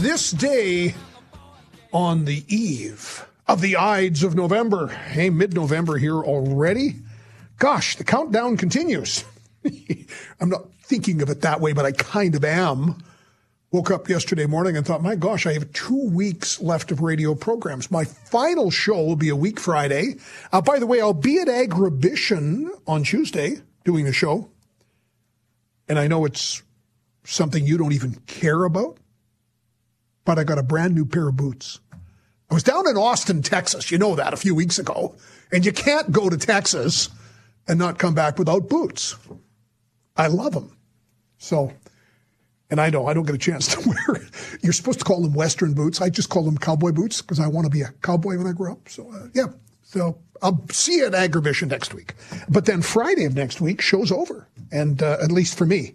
this day on the eve of the Ides of November. Hey, mid November here already. Gosh, the countdown continues. I'm not thinking of it that way, but I kind of am. Woke up yesterday morning and thought, my gosh, I have two weeks left of radio programs. My final show will be a week Friday. Uh, by the way, I'll be at Agribition on Tuesday doing a show. And I know it's something you don't even care about, but I got a brand new pair of boots. I was down in Austin, Texas. You know that a few weeks ago. And you can't go to Texas and not come back without boots. I love them. So, and I know I don't get a chance to wear. You're supposed to call them Western boots. I just call them cowboy boots because I want to be a cowboy when I grow up. So, uh, yeah. So I'll see you at Agribition next week. But then Friday of next week, show's over. And uh, at least for me,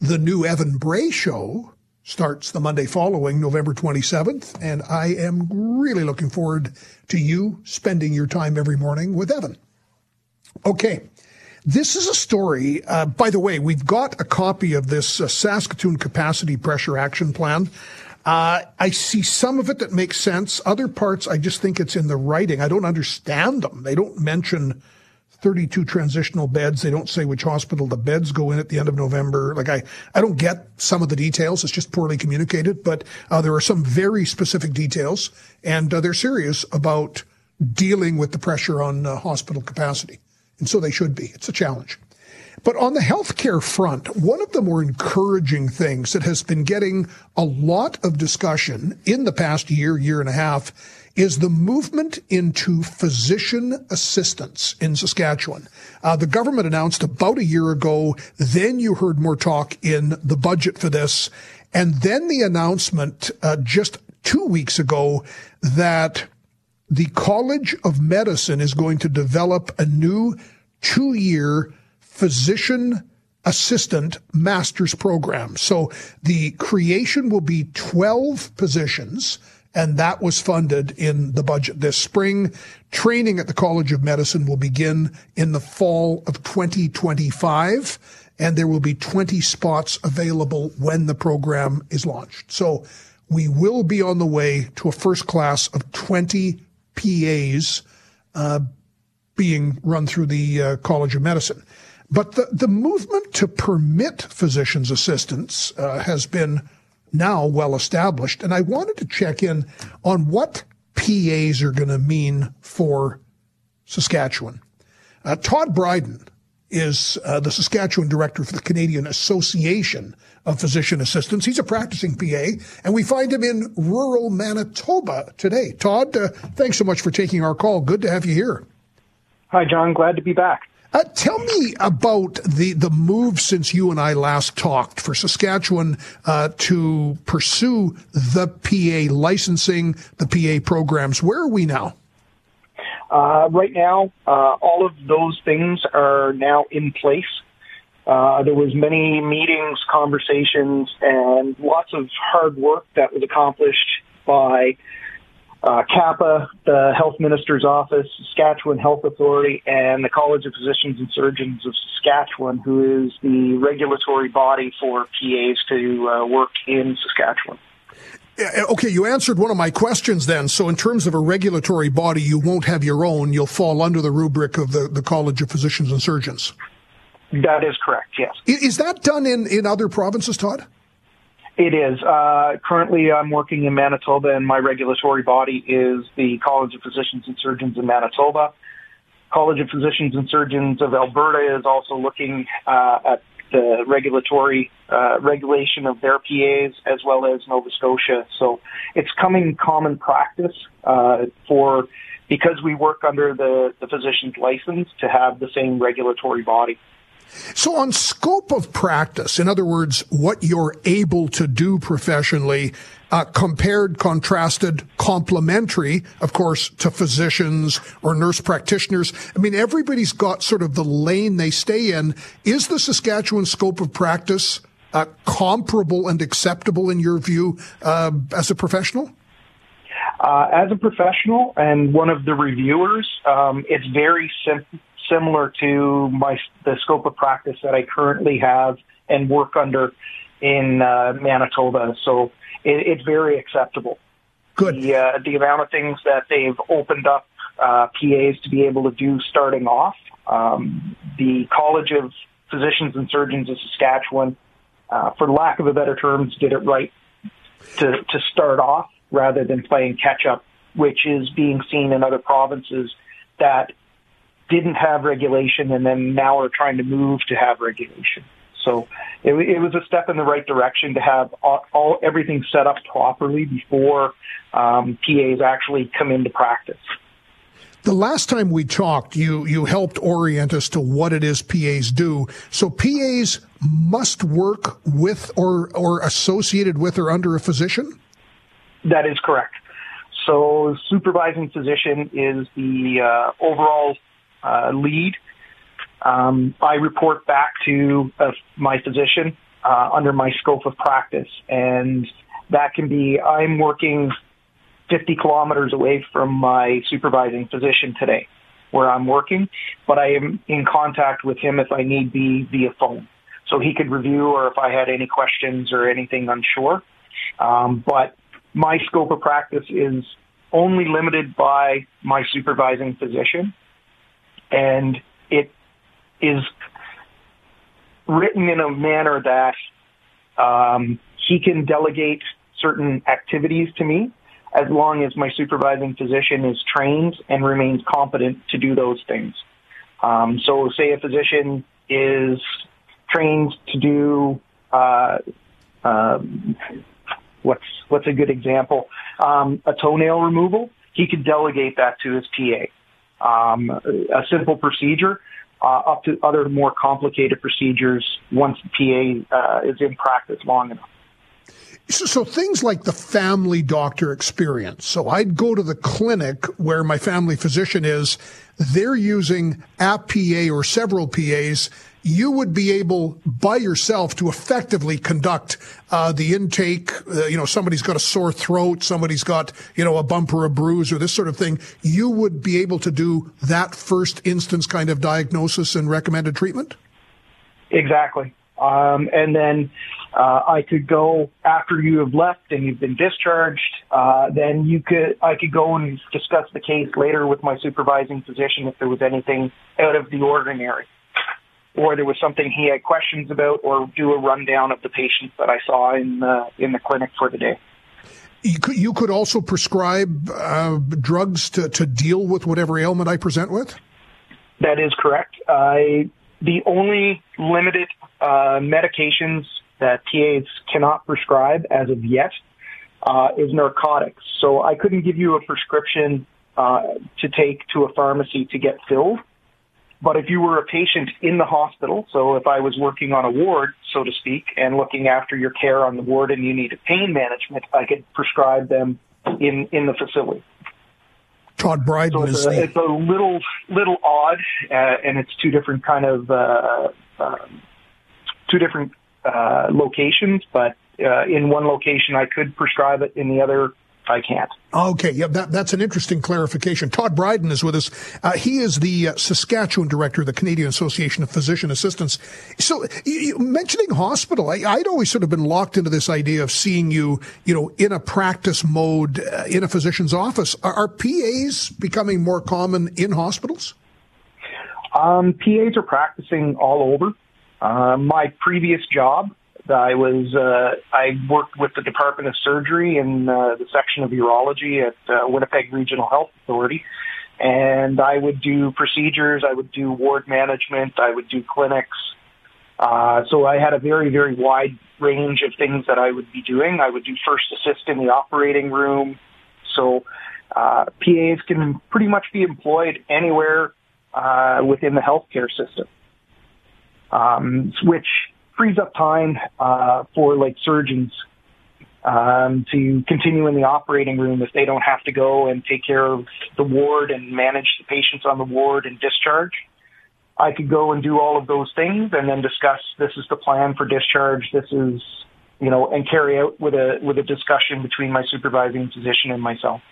the new Evan Bray show starts the Monday following, November 27th. And I am really looking forward to you spending your time every morning with Evan. Okay. This is a story. Uh, by the way, we've got a copy of this uh, Saskatoon Capacity Pressure Action Plan. Uh, I see some of it that makes sense. Other parts, I just think it's in the writing. I don't understand them. They don't mention 32 transitional beds. They don't say which hospital the beds go in at the end of November. Like I, I don't get some of the details. It's just poorly communicated, but uh, there are some very specific details and uh, they're serious about dealing with the pressure on uh, hospital capacity. And so they should be. It's a challenge. But on the healthcare front, one of the more encouraging things that has been getting a lot of discussion in the past year, year and a half is the movement into physician assistants in Saskatchewan. Uh, the government announced about a year ago. Then you heard more talk in the budget for this. And then the announcement uh, just two weeks ago that the College of Medicine is going to develop a new two year physician assistant master's program. So the creation will be 12 positions and that was funded in the budget this spring. Training at the College of Medicine will begin in the fall of 2025, and there will be 20 spots available when the program is launched. So we will be on the way to a first class of 20 PAs uh, being run through the uh, College of Medicine. But the, the movement to permit physician's assistants uh, has been now well established. And I wanted to check in on what PAs are going to mean for Saskatchewan. Uh, Todd Bryden is uh, the Saskatchewan director for the Canadian Association of Physician Assistants. He's a practicing PA, and we find him in rural Manitoba today. Todd, uh, thanks so much for taking our call. Good to have you here. Hi, John. Glad to be back. Uh, tell me about the, the move since you and I last talked for Saskatchewan uh, to pursue the PA licensing, the PA programs. Where are we now? Uh, right now, uh, all of those things are now in place. Uh, there was many meetings, conversations, and lots of hard work that was accomplished by uh, CAPA, the Health Minister's Office, Saskatchewan Health Authority, and the College of Physicians and Surgeons of Saskatchewan, who is the regulatory body for PAs to uh, work in Saskatchewan. Okay, you answered one of my questions then. So, in terms of a regulatory body, you won't have your own. You'll fall under the rubric of the, the College of Physicians and Surgeons. That is correct, yes. Is that done in, in other provinces, Todd? It is. Uh, currently, I'm working in Manitoba, and my regulatory body is the College of Physicians and Surgeons in Manitoba. College of Physicians and Surgeons of Alberta is also looking uh, at the regulatory uh, regulation of their PAs as well as Nova Scotia. So it's coming common practice uh, for because we work under the, the physician's license to have the same regulatory body. So, on scope of practice, in other words, what you're able to do professionally, uh, compared, contrasted, complementary, of course, to physicians or nurse practitioners. I mean, everybody's got sort of the lane they stay in. Is the Saskatchewan scope of practice uh, comparable and acceptable in your view uh, as a professional? Uh, as a professional and one of the reviewers, um, it's very simple similar to my the scope of practice that I currently have and work under in uh, Manitoba, so it, it's very acceptable. Good. The, uh, the amount of things that they've opened up uh, PAs to be able to do starting off. Um, the College of Physicians and Surgeons of Saskatchewan, uh, for lack of a better terms, did it right to, to start off rather than playing catch up, which is being seen in other provinces that didn't have regulation and then now are trying to move to have regulation. So it, it was a step in the right direction to have all, all everything set up properly before um, PAs actually come into practice. The last time we talked, you, you helped orient us to what it is PAs do. So PAs must work with or, or associated with or under a physician? That is correct. So supervising physician is the uh, overall uh, lead. Um, I report back to uh, my physician uh, under my scope of practice, and that can be I'm working 50 kilometers away from my supervising physician today where I'm working, but I am in contact with him if I need be via phone. So he could review or if I had any questions or anything unsure. Um, but my scope of practice is only limited by my supervising physician and it is written in a manner that um, he can delegate certain activities to me as long as my supervising physician is trained and remains competent to do those things. Um, so, say a physician is trained to do uh, um, what's what's a good example? Um, a toenail removal. He could delegate that to his PA. Um, a simple procedure. Uh, up to other more complicated procedures once the PA uh, is in practice long enough. So, so, things like the family doctor experience. So I'd go to the clinic where my family physician is. They're using a PA or several PAs. You would be able by yourself to effectively conduct uh, the intake. Uh, you know, somebody's got a sore throat, somebody's got you know a bump or a bruise or this sort of thing. You would be able to do that first instance kind of diagnosis and recommended treatment. Exactly. Um, and then uh, I could go after you have left and you've been discharged. Uh, then you could I could go and discuss the case later with my supervising physician if there was anything out of the ordinary, or there was something he had questions about, or do a rundown of the patients that I saw in the in the clinic for the day. You could, you could also prescribe uh, drugs to, to deal with whatever ailment I present with. That is correct. I the only limited uh, medications that PAs cannot prescribe as of yet uh, is narcotics. So I couldn't give you a prescription uh, to take to a pharmacy to get filled. But if you were a patient in the hospital, so if I was working on a ward, so to speak, and looking after your care on the ward and you needed pain management, I could prescribe them in, in the facility. Todd Bryden so it's is a, the... it's a little little odd, uh, and it's two different kind of uh, uh, two different uh, locations. But uh, in one location, I could prescribe it; in the other, I can't. Okay, yeah, that, that's an interesting clarification. Todd Bryden is with us. Uh, he is the uh, Saskatchewan director of the Canadian Association of Physician Assistants. So, you, you, mentioning hospital, I, would always sort of been locked into this idea of seeing you, you know, in a practice mode uh, in a physician's office. Are, are, PAs becoming more common in hospitals? Um, PAs are practicing all over. Uh, my previous job I was uh, I worked with the Department of Surgery in uh, the section of urology at uh, Winnipeg Regional Health Authority, and I would do procedures, I would do ward management, I would do clinics. Uh, so I had a very very wide range of things that I would be doing. I would do first assist in the operating room. So uh, PAs can pretty much be employed anywhere uh, within the healthcare system, um, which frees up time uh, for like surgeons um, to continue in the operating room if they don't have to go and take care of the ward and manage the patients on the ward and discharge. I could go and do all of those things and then discuss this is the plan for discharge. This is, you know, and carry out with a with a discussion between my supervising physician and myself.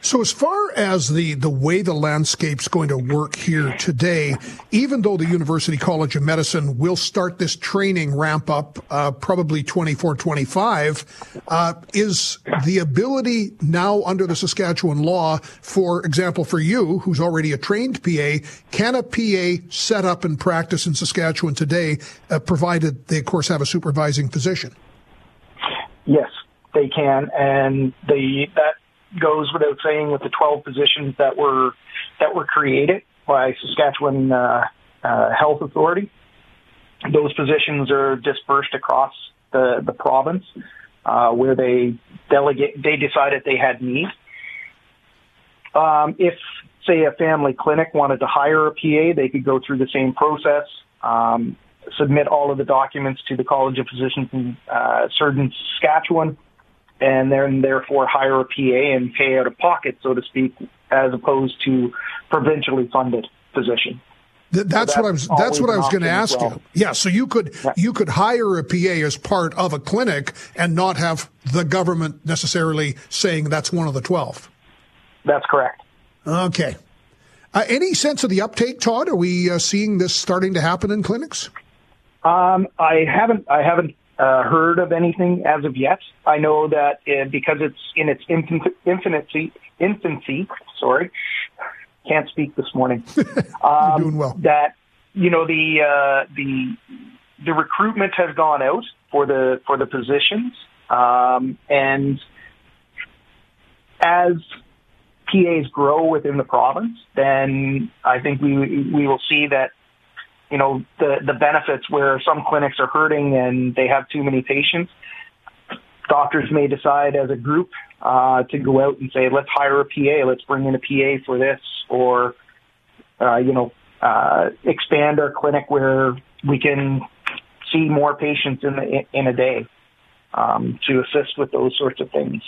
So, as far as the, the way the landscape's going to work here today, even though the University College of Medicine will start this training ramp up uh, probably 24 25, uh, is the ability now under the Saskatchewan law, for example, for you, who's already a trained PA, can a PA set up and practice in Saskatchewan today, uh, provided they, of course, have a supervising physician? Yes, they can. And the, that goes without saying with the 12 positions that were that were created by Saskatchewan uh, uh, Health Authority. Those positions are dispersed across the the province uh, where they delegate they decided they had need. Um, if say a family clinic wanted to hire a PA, they could go through the same process. Um, submit all of the documents to the College of Physicians and uh, Surgeons Saskatchewan and then therefore hire a PA and pay out of pocket, so to speak, as opposed to provincially funded position. Th- that's, so that's, what I was. That's what I was going to ask well. you. Yeah, so you could yeah. you could hire a PA as part of a clinic and not have the government necessarily saying that's one of the twelve. That's correct. Okay. Uh, any sense of the uptake, Todd? Are we uh, seeing this starting to happen in clinics? Um, I haven't. I haven't uh, heard of anything as of yet. I know that uh, because it's in its infancy, infancy, sorry, can't speak this morning. Um, doing well. That you know the uh, the the recruitment has gone out for the for the positions, um, and as PAs grow within the province, then I think we we will see that you know, the, the benefits where some clinics are hurting and they have too many patients. Doctors may decide as a group uh, to go out and say, let's hire a PA, let's bring in a PA for this, or, uh, you know, uh, expand our clinic where we can see more patients in, the, in a day um, to assist with those sorts of things.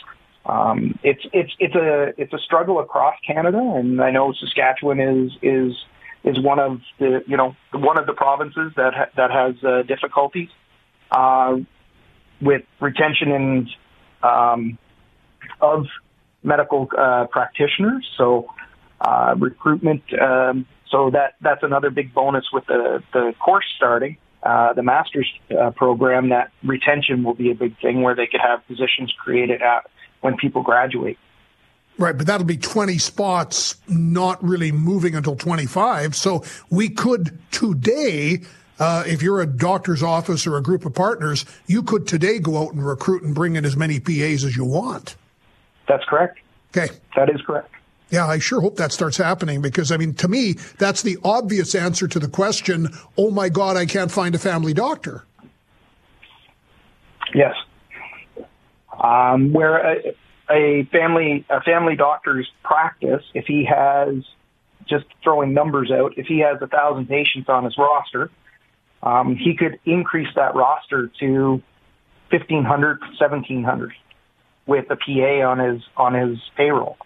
Um, it's it's it's a it's a struggle across Canada, and I know Saskatchewan is is is one of the you know one of the provinces that ha- that has uh, difficulties uh, with retention and um, of medical uh, practitioners. So uh, recruitment. Um, so that that's another big bonus with the the course starting. Uh, the master's uh, program, that retention will be a big thing where they could have positions created at when people graduate. Right, but that'll be 20 spots not really moving until 25. So we could today, uh, if you're a doctor's office or a group of partners, you could today go out and recruit and bring in as many PAs as you want. That's correct. Okay. That is correct. Yeah, I sure hope that starts happening because, I mean, to me, that's the obvious answer to the question, oh my God, I can't find a family doctor. Yes. Um, where, uh, a family a family doctor's practice, if he has just throwing numbers out, if he has a thousand patients on his roster, um, he could increase that roster to 1500, 1700 with a PA on his on his payroll.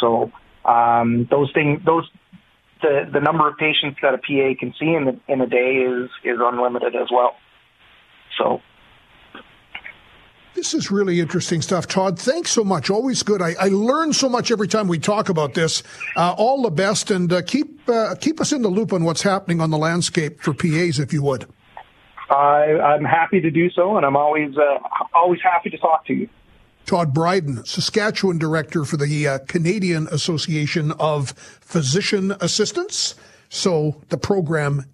So um, those things, those the the number of patients that a PA can see in the, in a day is is unlimited as well. So this is really interesting stuff, Todd. Thanks so much. Always good. I, I learn so much every time we talk about this. Uh, all the best, and uh, keep uh, keep us in the loop on what's happening on the landscape for PAs, if you would. I, I'm happy to do so, and I'm always uh, always happy to talk to you. Todd Bryden, Saskatchewan Director for the uh, Canadian Association of Physician Assistants. So the program,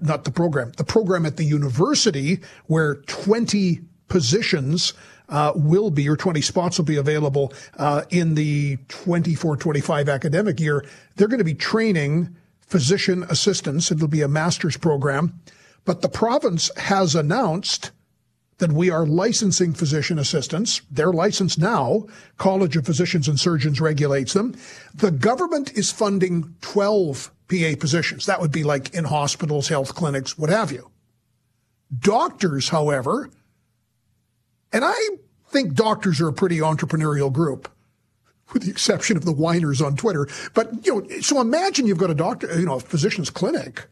not the program, the program at the university where 20 positions uh, will be, or 20 spots will be available uh, in the 24-25 academic year. They're going to be training physician assistants. It'll be a master's program. But the province has announced that we are licensing physician assistants. They're licensed now. College of Physicians and Surgeons regulates them. The government is funding 12 PA positions. That would be like in hospitals, health clinics, what have you. Doctors, however, and I think doctors are a pretty entrepreneurial group, with the exception of the whiners on Twitter. But, you know, so imagine you've got a doctor, you know, a physician's clinic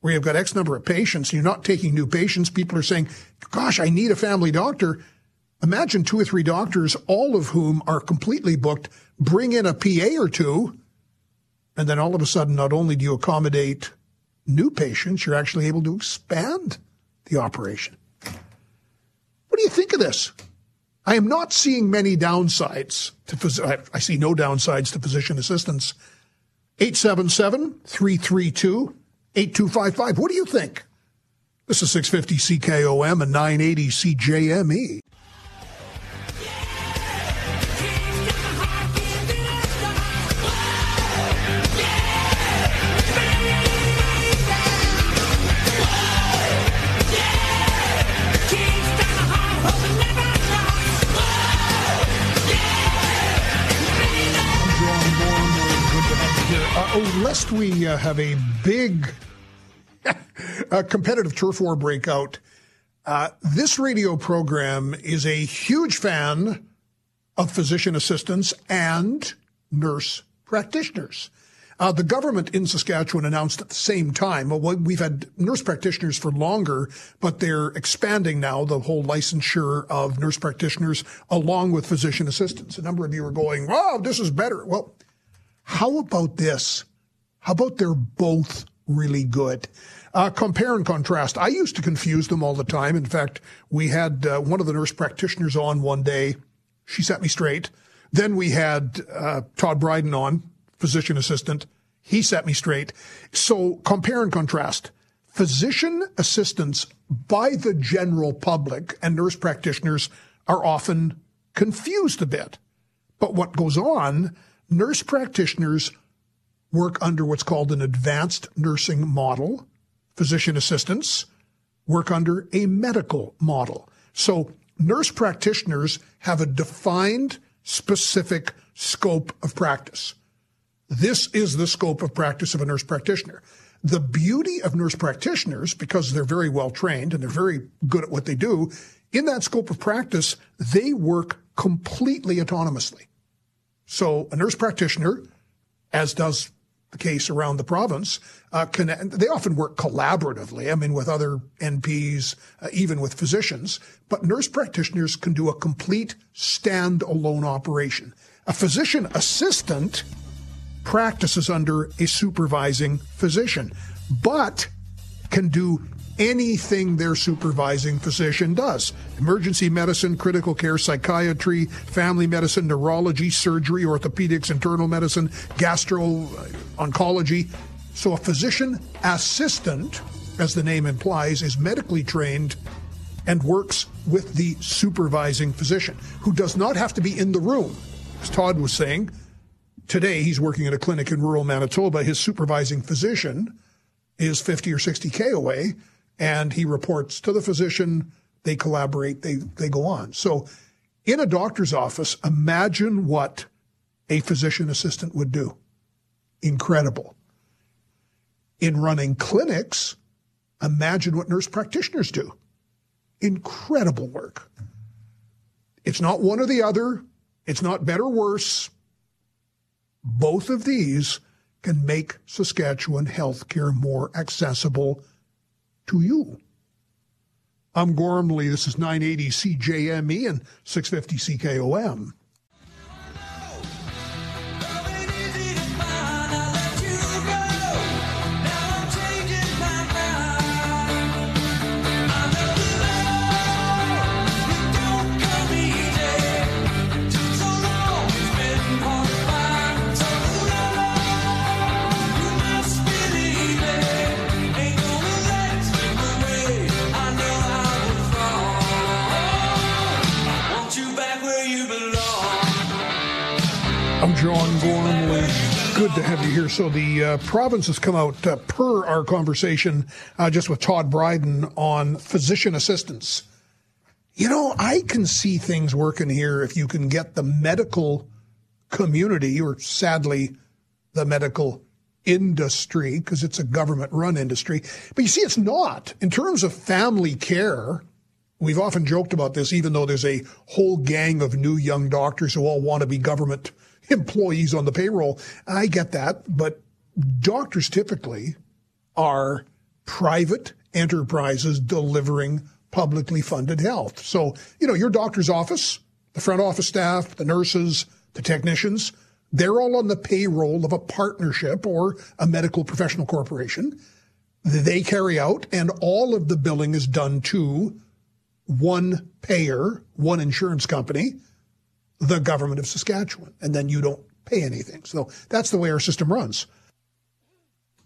where you've got X number of patients, and you're not taking new patients. People are saying, gosh, I need a family doctor. Imagine two or three doctors, all of whom are completely booked, bring in a PA or two, and then all of a sudden, not only do you accommodate new patients, you're actually able to expand the operation. What do you think of this? I am not seeing many downsides to phys- I see no downsides to physician assistants. 877 332 8255. What do you think? This is 650 CKOM and 980 CJME. Oh, lest we uh, have a big uh, competitive turf war breakout, uh, this radio program is a huge fan of physician assistants and nurse practitioners. Uh, the government in Saskatchewan announced at the same time, well, we've had nurse practitioners for longer, but they're expanding now the whole licensure of nurse practitioners along with physician assistants. A number of you are going, wow, this is better. Well, how about this? How about they're both really good? Uh, compare and contrast. I used to confuse them all the time. In fact, we had uh, one of the nurse practitioners on one day. She set me straight. Then we had uh, Todd Bryden on, physician assistant. He set me straight. So compare and contrast. Physician assistants by the general public and nurse practitioners are often confused a bit. But what goes on nurse practitioners work under what's called an advanced nursing model. Physician assistants work under a medical model. So nurse practitioners have a defined, specific scope of practice. This is the scope of practice of a nurse practitioner. The beauty of nurse practitioners, because they're very well trained and they're very good at what they do, in that scope of practice, they work completely autonomously. So a nurse practitioner, as does the case around the province, uh, can, they often work collaboratively. I mean, with other NPs, uh, even with physicians. But nurse practitioners can do a complete stand-alone operation. A physician assistant practices under a supervising physician, but can do anything their supervising physician does. Emergency medicine, critical care, psychiatry, family medicine, neurology, surgery, orthopedics, internal medicine, gastro uh, oncology. So a physician assistant, as the name implies, is medically trained and works with the supervising physician who does not have to be in the room. As Todd was saying, today he's working at a clinic in rural Manitoba. His supervising physician is 50 or 60 K away and he reports to the physician. They collaborate. They they go on. So, in a doctor's office, imagine what a physician assistant would do. Incredible. In running clinics, imagine what nurse practitioners do. Incredible work. It's not one or the other. It's not better or worse. Both of these can make Saskatchewan healthcare more accessible to you. I'm Gormley. This is 980 CJME and 650 CKOM. So the uh, province has come out uh, per our conversation uh, just with Todd Bryden on physician assistants. You know, I can see things working here if you can get the medical community, or sadly, the medical industry, because it's a government run industry. But you see, it's not. In terms of family care, we've often joked about this, even though there's a whole gang of new young doctors who all want to be government employees on the payroll. I get that, but doctors typically are private enterprises delivering publicly funded health. So, you know, your doctor's office, the front office staff, the nurses, the technicians, they're all on the payroll of a partnership or a medical professional corporation. They carry out, and all of the billing is done to one payer, one insurance company, the government of Saskatchewan. And then you don't pay anything. So that's the way our system runs.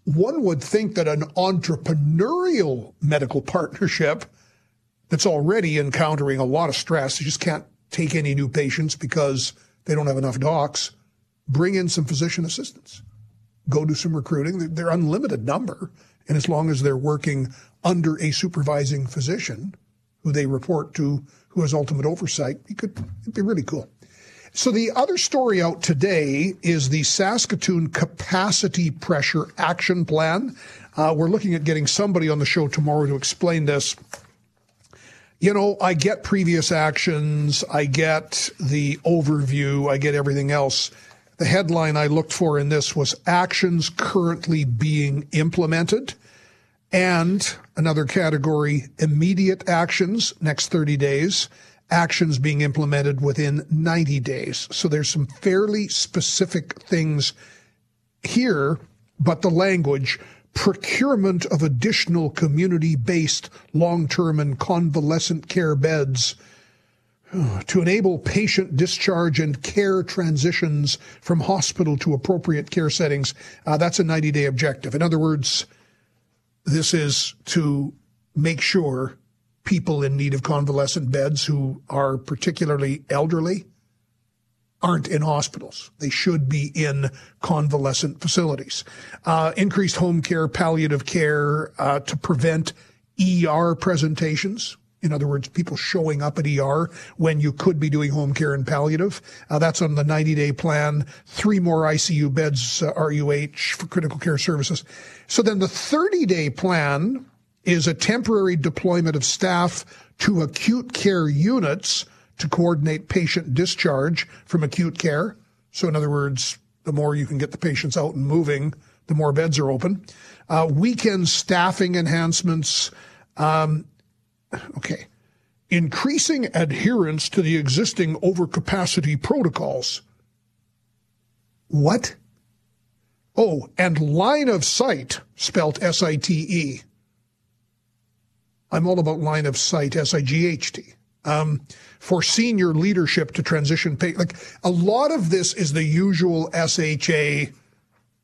One would think that an entrepreneurial medical partnership that's already encountering a lot of stress, you just can't take any new patients because they don't have enough docs, bring in some physician assistants, go do some recruiting. They're unlimited number. And as long as they're working under a supervising physician who they report to, who has ultimate oversight, it could be really cool. So the other story out today is the Saskatoon Capacity Pressure Action Plan. Uh, we're looking at getting somebody on the show tomorrow to explain this. You know, I get previous actions, I get the overview, I get everything else. The headline I looked for in this was actions currently being implemented. And another category, immediate actions, next 30 days actions being implemented within 90 days. So there's some fairly specific things here, but the language procurement of additional community based long term and convalescent care beds to enable patient discharge and care transitions from hospital to appropriate care settings. Uh, that's a 90 day objective. In other words, this is to make sure people in need of convalescent beds who are particularly elderly aren't in hospitals. They should be in convalescent facilities. Uh, increased home care, palliative care uh, to prevent ER presentations. In other words, people showing up at ER when you could be doing home care and palliative. Uh, that's on the 90 day plan. Three more ICU beds, uh, RUH for critical care services. So then the 30 day plan is a temporary deployment of staff to acute care units to coordinate patient discharge from acute care. So, in other words, the more you can get the patients out and moving, the more beds are open. Uh, weekend staffing enhancements. Um, okay. Increasing adherence to the existing overcapacity protocols. What? Oh, and line of sight, spelt S I T E, I'm all about line of sight, S-I-G-H-T. Um, for senior leadership to transition pay. Like a lot of this is the usual SHA,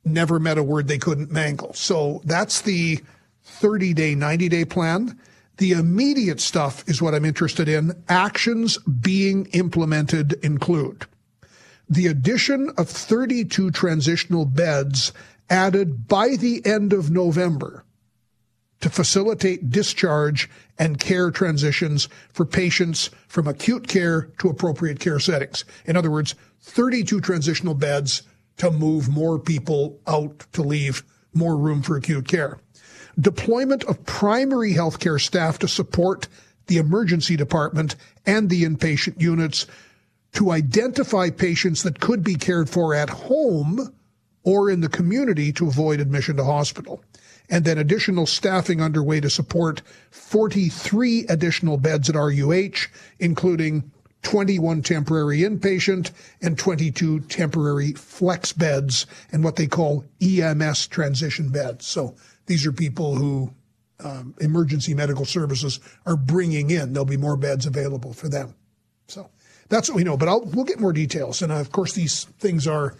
never met a word they couldn't mangle. So that's the 30 day, 90 day plan. The immediate stuff is what I'm interested in. Actions being implemented include the addition of 32 transitional beds added by the end of November to facilitate discharge and care transitions for patients from acute care to appropriate care settings. In other words, 32 transitional beds to move more people out to leave more room for acute care. Deployment of primary healthcare staff to support the emergency department and the inpatient units to identify patients that could be cared for at home or in the community to avoid admission to hospital and then additional staffing underway to support 43 additional beds at RUH, including 21 temporary inpatient and 22 temporary flex beds and what they call EMS transition beds. So these are people who um, emergency medical services are bringing in. There'll be more beds available for them. So that's what we know. But I'll, we'll get more details. And of course, these things are,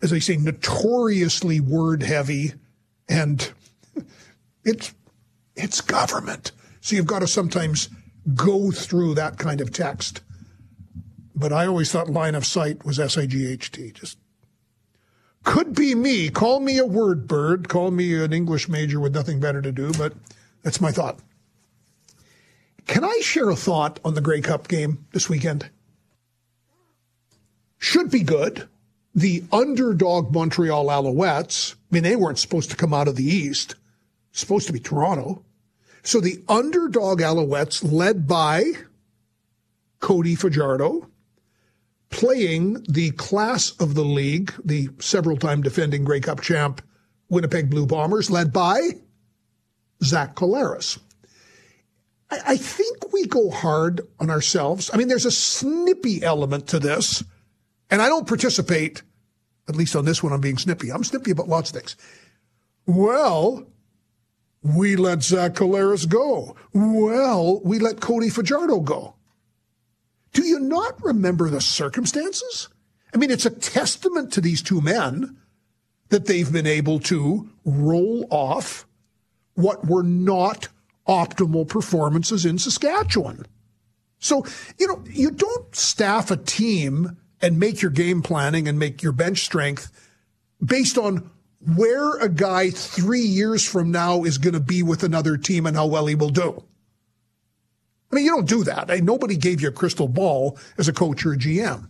as I say, notoriously word heavy and it's it's government. So you've got to sometimes go through that kind of text. But I always thought line of sight was S I G H T. Just could be me. Call me a word bird. Call me an English major with nothing better to do, but that's my thought. Can I share a thought on the Grey Cup game this weekend? Should be good the underdog Montreal Alouettes, I mean, they weren't supposed to come out of the East, supposed to be Toronto. So the underdog Alouettes, led by Cody Fajardo, playing the class of the league, the several time defending Grey Cup champ Winnipeg Blue Bombers, led by Zach Collaros. I, I think we go hard on ourselves. I mean, there's a snippy element to this, and I don't participate, at least on this one, I'm being snippy. I'm snippy about lots of things. Well, we let Zach Collaros go. Well, we let Cody Fajardo go. Do you not remember the circumstances? I mean, it's a testament to these two men that they've been able to roll off what were not optimal performances in Saskatchewan. So, you know, you don't staff a team and make your game planning and make your bench strength based on where a guy three years from now is going to be with another team and how well he will do. I mean, you don't do that. Nobody gave you a crystal ball as a coach or a GM.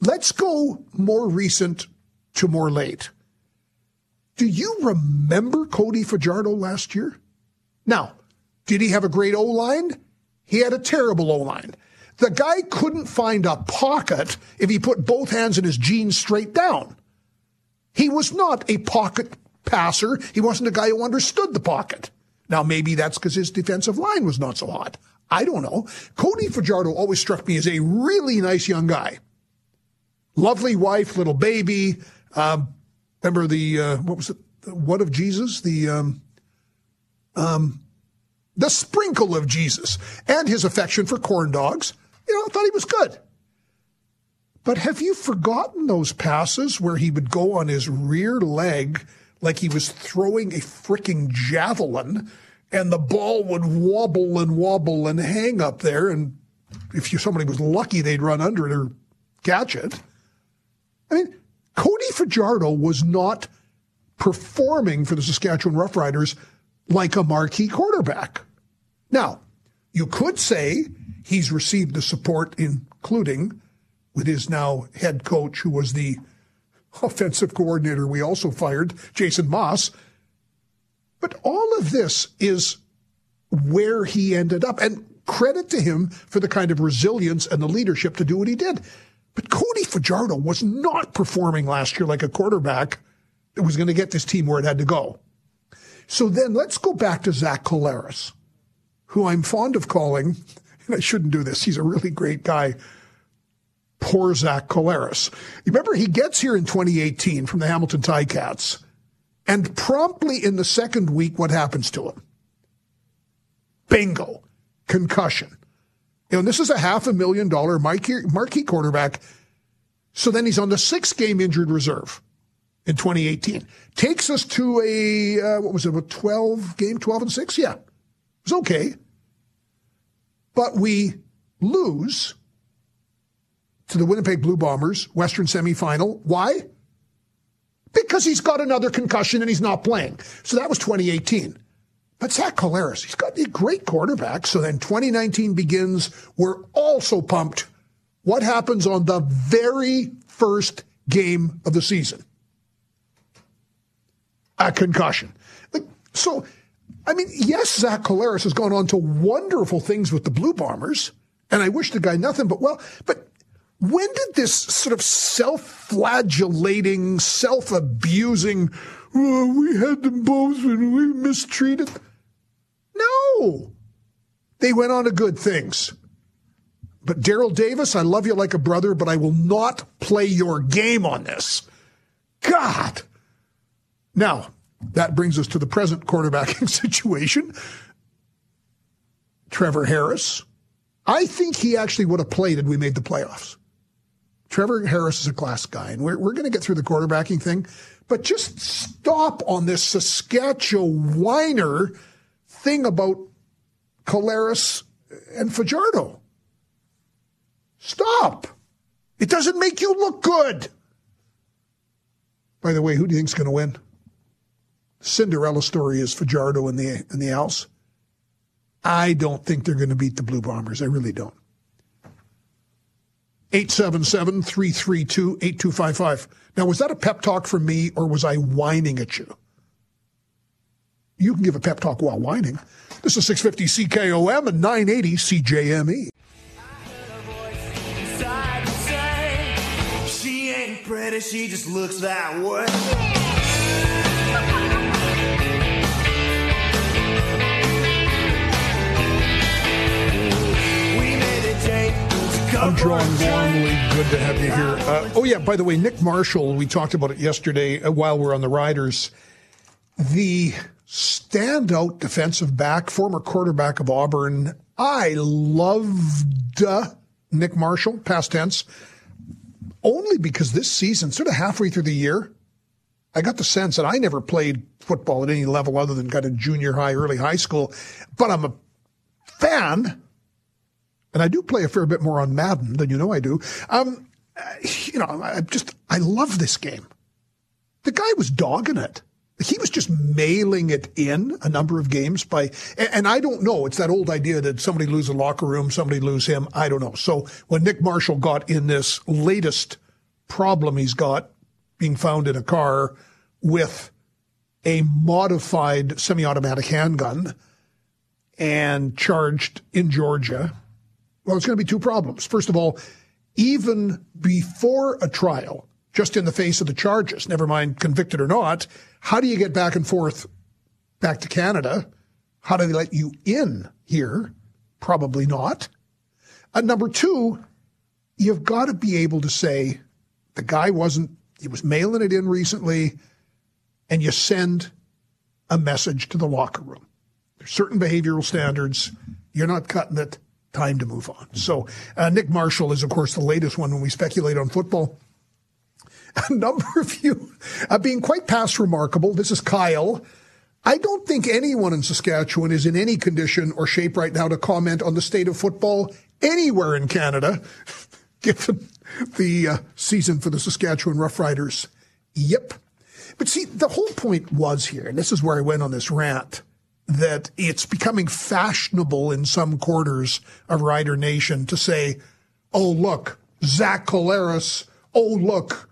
Let's go more recent to more late. Do you remember Cody Fajardo last year? Now, did he have a great O line? He had a terrible O line. The guy couldn't find a pocket if he put both hands in his jeans straight down. He was not a pocket passer. He wasn't a guy who understood the pocket. Now, maybe that's because his defensive line was not so hot. I don't know. Cody Fajardo always struck me as a really nice young guy. Lovely wife, little baby. Um, remember the, uh, what was it? What of Jesus? The, um, um, the sprinkle of Jesus and his affection for corn dogs. You know, I thought he was good. But have you forgotten those passes where he would go on his rear leg like he was throwing a freaking javelin and the ball would wobble and wobble and hang up there and if you, somebody was lucky they'd run under it or catch it. I mean, Cody Fajardo was not performing for the Saskatchewan Roughriders like a marquee quarterback. Now, you could say he's received the support, including with his now head coach, who was the offensive coordinator we also fired, Jason Maas. But all of this is where he ended up. And credit to him for the kind of resilience and the leadership to do what he did. But Cody Fajardo was not performing last year like a quarterback that was going to get this team where it had to go. So then let's go back to Zach Collaros, who I'm fond of calling, and I shouldn't do this, he's a really great guy, poor Zach Collaros. You remember he gets here in 2018 from the Hamilton Ticats, and promptly in the second week, what happens to him? Bingo, concussion. You know, this is a half a million dollar marquee, marquee quarterback. So then he's on the six game injured reserve in 2018. Takes us to a, uh, what was it, a 12 game, 12 and 6? Yeah. It was okay. But we lose to the Winnipeg Blue Bombers, Western semifinal. Why? Because he's got another concussion and he's not playing. So that was 2018. But Zach Collaros, he's got a great quarterback. So then 2019 begins. We're also pumped. What happens on the very first game of the season? A concussion. So, I mean, yes, Zach Collaros has gone on to wonderful things with the Blue Bombers, and I wish the guy nothing but well. But when did this sort of self-flagellating, self-abusing, oh, we had them both and we mistreated? No. They went on to good things. But Daryl Davis, I love you like a brother, but I will not play your game on this. God. Now, that brings us to the present quarterbacking situation. Trevor Harris. I think he actually would have played had we made the playoffs. Trevor Harris is a class guy, and we're, we're going to get through the quarterbacking thing, but just stop on this Saskatchewan whiner thing about Collaros and Fajardo. Stop. It doesn't make you look good. By the way, who do you think's going to win? Cinderella story is Fajardo and the and the Als. I don't think they're going to beat the Blue Bombers. I really don't. 877 332 8255. Now, was that a pep talk from me or was I whining at you? You can give a pep talk while whining. This is 650 CKOM and 980 CJME. She ain't pretty, she just looks that way. I'm Gormley. Good to have you here. Uh, oh, yeah, by the way, Nick Marshall, we talked about it yesterday uh, while we are on the Riders. The standout defensive back, former quarterback of Auburn. I loved uh, Nick Marshall, past tense, only because this season, sort of halfway through the year, I got the sense that I never played football at any level other than kind of junior high, early high school, but I'm a fan, and I do play a fair bit more on Madden than you know I do. Um, you know, I just I love this game. The guy was dogging it. He was just mailing it in a number of games by, and I don't know. It's that old idea that somebody lose a locker room, somebody lose him. I don't know. So when Nick Marshall got in this latest problem he's got being found in a car with a modified semi-automatic handgun and charged in Georgia. Well, it's going to be two problems. First of all, even before a trial, just in the face of the charges, never mind convicted or not, how do you get back and forth back to Canada? How do they let you in here? Probably not. And number two, you've got to be able to say the guy wasn't, he was mailing it in recently, and you send a message to the locker room. There's certain behavioral standards. You're not cutting it. Time to move on. So, uh, Nick Marshall is, of course, the latest one when we speculate on football. A number of you uh, being quite past remarkable. This is Kyle. I don't think anyone in Saskatchewan is in any condition or shape right now to comment on the state of football anywhere in Canada, given the uh, season for the Saskatchewan Roughriders. Yep. But see, the whole point was here, and this is where I went on this rant, that it's becoming fashionable in some quarters of Rider Nation to say, oh, look, Zach Collaros, oh, look,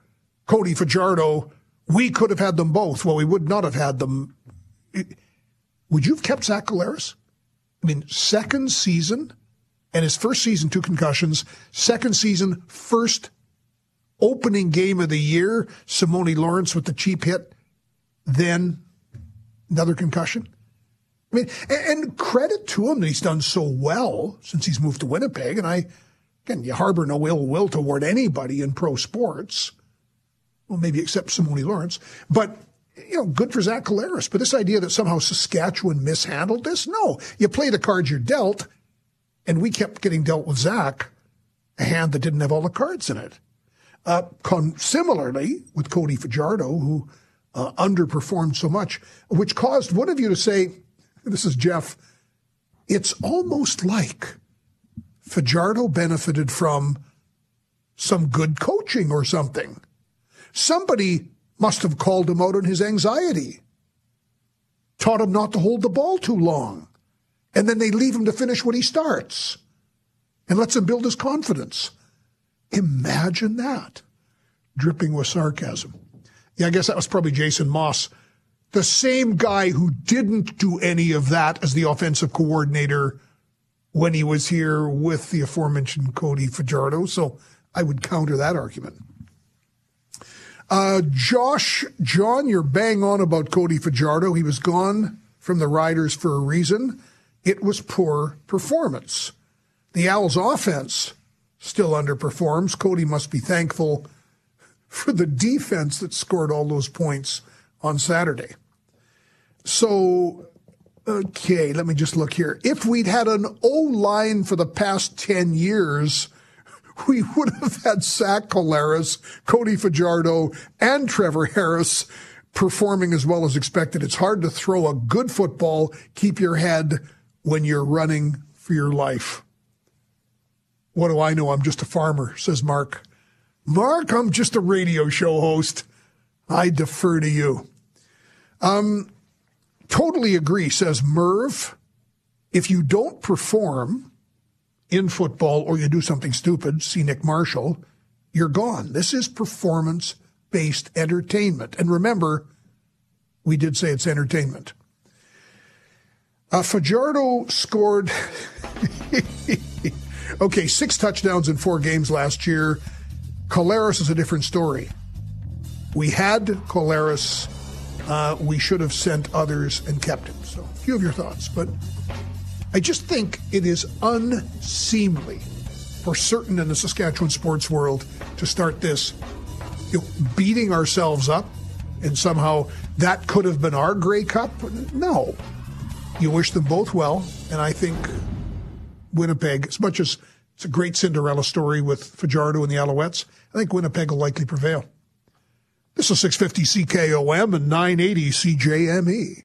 Cody Fajardo, we could have had them both. Well, we would not have had them. Would you have kept Zach Collaros? I mean, second season and his first season, two concussions. Second season, first opening game of the year, Simoni Lawrence with the cheap hit, then another concussion. I mean, and credit to him that he's done so well since he's moved to Winnipeg. And I, again, you harbor no ill will toward anybody in pro sports. Well, maybe except Simone Lawrence. But, you know, good for Zach Collaros. But this idea that somehow Saskatchewan mishandled this, no. You play the cards you're dealt, and we kept getting dealt with Zach, a hand that didn't have all the cards in it. Uh, con- similarly, with Cody Fajardo, who uh, underperformed so much, which caused one of you to say, this is Jeff, it's almost like Fajardo benefited from some good coaching or something. Somebody must have called him out on his anxiety, taught him not to hold the ball too long, and then they leave him to finish what he starts and lets him build his confidence. Imagine that. Dripping with sarcasm. Yeah, I guess that was probably Jason Maas, the same guy who didn't do any of that as the offensive coordinator when he was here with the aforementioned Cody Fajardo. So I would counter that argument. Uh, Josh, John, you're bang on about Cody Fajardo. He was gone from the Riders for a reason. It was poor performance. The Als' offense still underperforms. Cody must be thankful for the defense that scored all those points on Saturday. So, okay, let me just look here. If we'd had an O line for the past 10 years, we would have had Zach Collaros, Cody Fajardo, and Trevor Harris performing as well as expected. It's hard to throw a good football, keep your head when you're running for your life. What do I know? I'm just a farmer, says Mark. Mark, I'm just a radio show host. I defer to you. Um, totally agree, says Merv. If you don't perform in football or you do something stupid, see Nick Marshall, you're gone. This is performance based entertainment. And remember, we did say it's entertainment. Uh, Fajardo scored Okay, six touchdowns in four games last year. Collaros is a different story. We had Collaros. Uh, we should have sent others and kept him. So, a few of your thoughts. But I just think it is unseemly for certain in the Saskatchewan sports world to start this you know, beating ourselves up and somehow that could have been our Grey Cup. No. You wish them both well, and I think Winnipeg, as much as it's a great Cinderella story with Fajardo and the Alouettes, I think Winnipeg will likely prevail. This is 650 CKOM and 980 CJME.